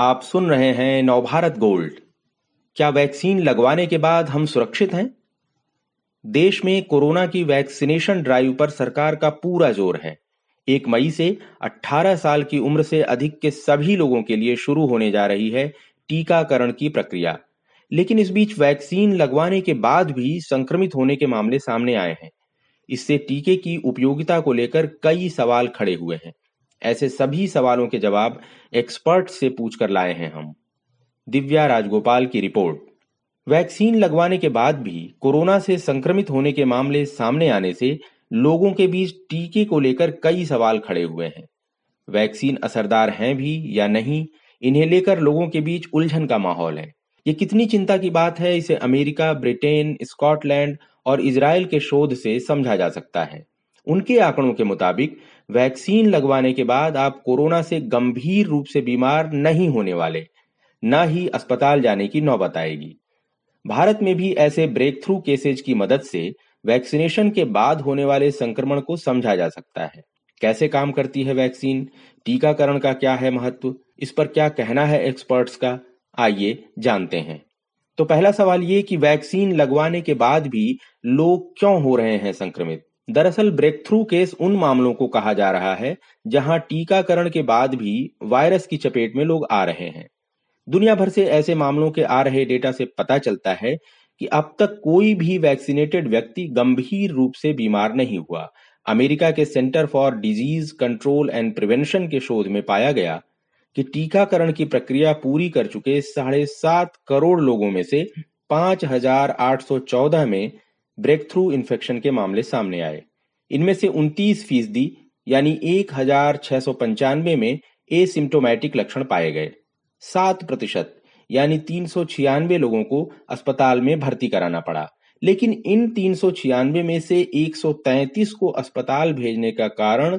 आप सुन रहे हैं नवभारत गोल्ड। क्या वैक्सीन लगवाने के बाद हम सुरक्षित हैं? देश में कोरोना की वैक्सीनेशन ड्राइव पर सरकार का पूरा ज़ोर है। एक मई से 18 साल की उम्र से अधिक के सभी लोगों के लिए शुरू होने जा रही है टीकाकरण की प्रक्रिया। लेकिन इस बीच वैक्सीन लगवाने के बाद भी संक्रमित होने के मामले सामने आए हैं। इससे टीके की उपयोगिता को लेकर कई सवाल खड़े हुए हैं। ऐसे सभी सवालों के जवाब एक्सपर्ट से पूछकर लाए हैं हम। दिव्या राजगोपाल की रिपोर्ट। वैक्सीन लगवाने के बाद भी कोरोना से संक्रमित होने के मामले सामने आने से लोगों के बीच टीके को लेकर कई सवाल खड़े हुए हैं। वैक्सीन असरदार हैं भी या नहीं, इन्हें लेकर लोगों के बीच उलझन का माहौल है। ये कितनी चिंता की बात है, इसे अमेरिका, ब्रिटेन, स्कॉटलैंड और इसराइल के शोध से समझा जा सकता है। उनके आंकड़ों के मुताबिक वैक्सीन लगवाने के बाद आप कोरोना से गंभीर रूप से बीमार नहीं होने वाले, न ही अस्पताल जाने की नौबत आएगी। भारत में भी ऐसे ब्रेक थ्रू केसेज की मदद से वैक्सीनेशन के बाद होने वाले संक्रमण को समझा जा सकता है। कैसे काम करती है वैक्सीन? टीकाकरण का क्या है महत्व? इस पर क्या कहना है एक्सपर्ट्स का? आइए जानते हैं। तो पहला सवाल ये कि वैक्सीन लगवाने के बाद भी लोग क्यों हो रहे हैं संक्रमित? दरअसल ब्रेक थ्रू केस उन मामलों को कहा जा रहा है, जहाँ टीकाकरण के बाद भी वायरस की चपेट में लोग आ रहे हैं। दुनिया भर से ऐसे मामलों के आ रहे डेटा से पता चलता है कि अब तक कोई भी वैक्सीनेटेड व्यक्ति गंभीर रूप से बीमार नहीं हुआ। अमेरिका के centre for disease control and prevention के शोध में पाया गया कि टीकाकरण की प्रक्रिया पूरी कर चुके साढ़े सात करोड़ लोगों में से पाँच हज़ार आठ सौ चौदह में ब्रेक थ्रू इन्फेक्शन के मामले सामने आए। इनमें से उनतीस फ़ीसदी, यानी एक हज़ार छह सौ पंचानवे में एसिम्टोमेटिक लक्षण पाए गए। सात प्रतिशत, यानी तीन सौ छियानवे लोगों को अस्पताल में भर्ती कराना पड़ा। लेकिन इन तीन सौ छियानवे में से एक सौ तैतीस को अस्पताल भेजने का कारण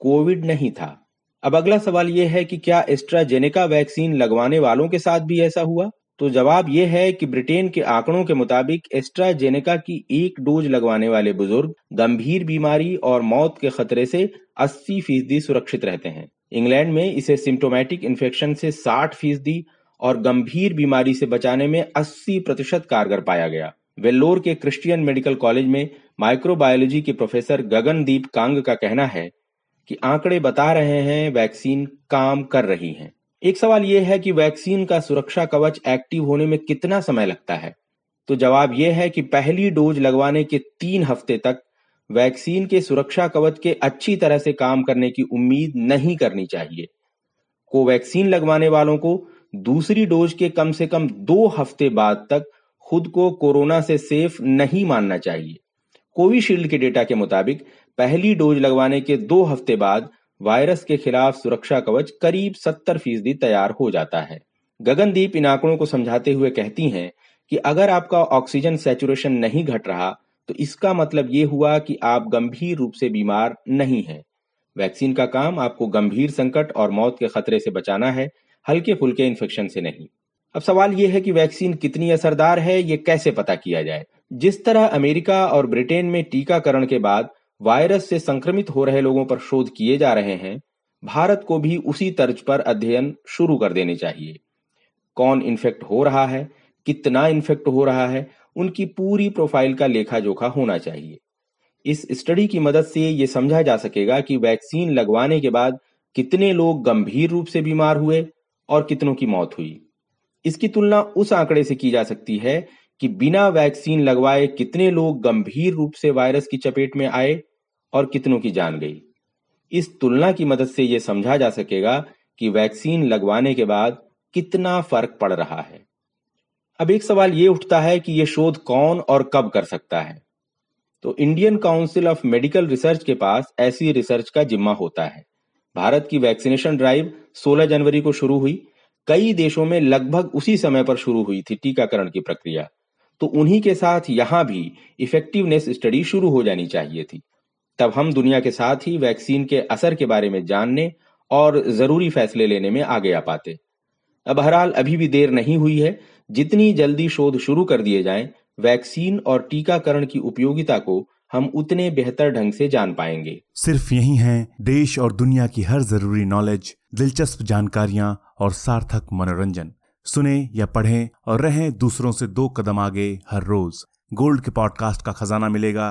कोविड नहीं था। अब अगला सवाल यह है कि क्या एस्ट्राजेनेका वैक्सीन लगवाने वालों के साथ भी ऐसा हुआ? तो जवाब यह है कि ब्रिटेन के आंकड़ों के मुताबिक एस्ट्राजेनेका की एक डोज लगवाने वाले बुज़ुर्ग गंभीर बीमारी और मौत के खतरे से 80 फ़ीसदी सुरक्षित रहते हैं। इंग्लैंड में इसे सिम्टोमेटिक इन्फेक्शन से 60 फ़ीसदी और गंभीर बीमारी से बचाने में 80 प्रतिशत कारगर पाया गया। वेल्लोर के क्रिश्चियन मेडिकल कॉलेज में माइक्रोबायोलॉजी के प्रोफेसर गगनदीप कांग का कहना है कि आंकड़े बता रहे हैं, वैक्सीन काम कर रही है। एक सवाल यह है कि वैक्सीन का सुरक्षा कवच एक्टिव होने में कितना समय लगता है? तो जवाब यह है कि पहली डोज लगवाने के तीन हफ़्ते तक वैक्सीन के सुरक्षा कवच के अच्छी तरह से काम करने की उम्मीद नहीं करनी चाहिए। कोवैक्सीन लगवाने वालों को दूसरी डोज के कम से कम दो हफ़्ते बाद तक खुद को कोरोना से सेफ़ नहीं मानना चाहिए। कोविशील्ड के डेटा के मुताबिक पहली डोज लगवाने के दो हफ़्ते बाद वायरस के खिलाफ सुरक्षा कवच करीब सत्तर फ़ीसदी तैयार हो जाता है। गगनदीप इन आंकड़ों को समझाते हुए कहती हैं कि अगर आपका ऑक्सीजन सेचुरेशन नहीं घट रहा तो इसका मतलब ये हुआ कि आप गंभीर रूप से बीमार नहीं हैं। वैक्सीन का काम आपको गंभीर संकट और मौत के खतरे से बचाना है हल्के फुल्के इन्फेक्शन से नहीं। अब सवाल यह है कि वैक्सीन कितनी असरदार है, ये कैसे पता किया जाए? जिस तरह अमेरिका और ब्रिटेन में टीकाकरण के बाद वायरस से संक्रमित हो रहे लोगों पर शोध किए जा रहे हैं, भारत को भी उसी तर्ज पर अध्ययन शुरू कर देने चाहिए। कौन इन्फेक्ट हो रहा है, कितना इन्फेक्ट हो रहा है, उनकी पूरी प्रोफ़ाइल का लेखा जोखा होना चाहिए। इस स्टडी की मदद से ये समझा जा सकेगा कि वैक्सीन लगवाने के बाद कितने लोग गंभीर रूप से बीमार हुए और कितनों की मौत हुई। इसकी तुलना उस आंकड़े से की जा सकती है कि बिना वैक्सीन लगवाए कितने लोग गंभीर रूप से वायरस की चपेट में आए और कितनों की जान गई। इस तुलना की मदद से यह समझा जा सकेगा कि वैक्सीन लगवाने के बाद कितना फ़र्क पड़ रहा है। अब एक सवाल ये उठता है कि यह शोध कौन और कब कर सकता है। तो Indian council of medical research के पास ऐसी रिसर्च का जिम्मा होता है। भारत की वैक्सीनेशन ड्राइव 16 जनवरी को शुरू हुई। कई देशों में लगभग उसी समय पर शुरू हुई थी टीकाकरण की प्रक्रिया। तो उन्हीं के साथ यहाँ भी इफेक्टिवनेस स्टडी शुरू हो जानी चाहिए थी। तब हम दुनिया के साथ ही वैक्सीन के असर के बारे में जानने और ज़रूरी फैसले लेने में आगे आ पाते। अब बहरहाल अभी भी देर नहीं हुई है जितनी जल्दी शोध शुरू कर दिए जाएँ, वैक्सीन और टीकाकरण की उपयोगिता को हम उतने बेहतर ढंग से जान पाएँगे। सिर्फ़ यही है देश और दुनिया की हर ज़रूरी नॉलेज दिलचस्प जानकारियाँ और सार्थक मनोरंजन। सुने या पढ़ें और रहें दूसरों से दो कदम आगे हर रोज। गोल्ड के पॉडकास्ट का खजाना मिलेगा।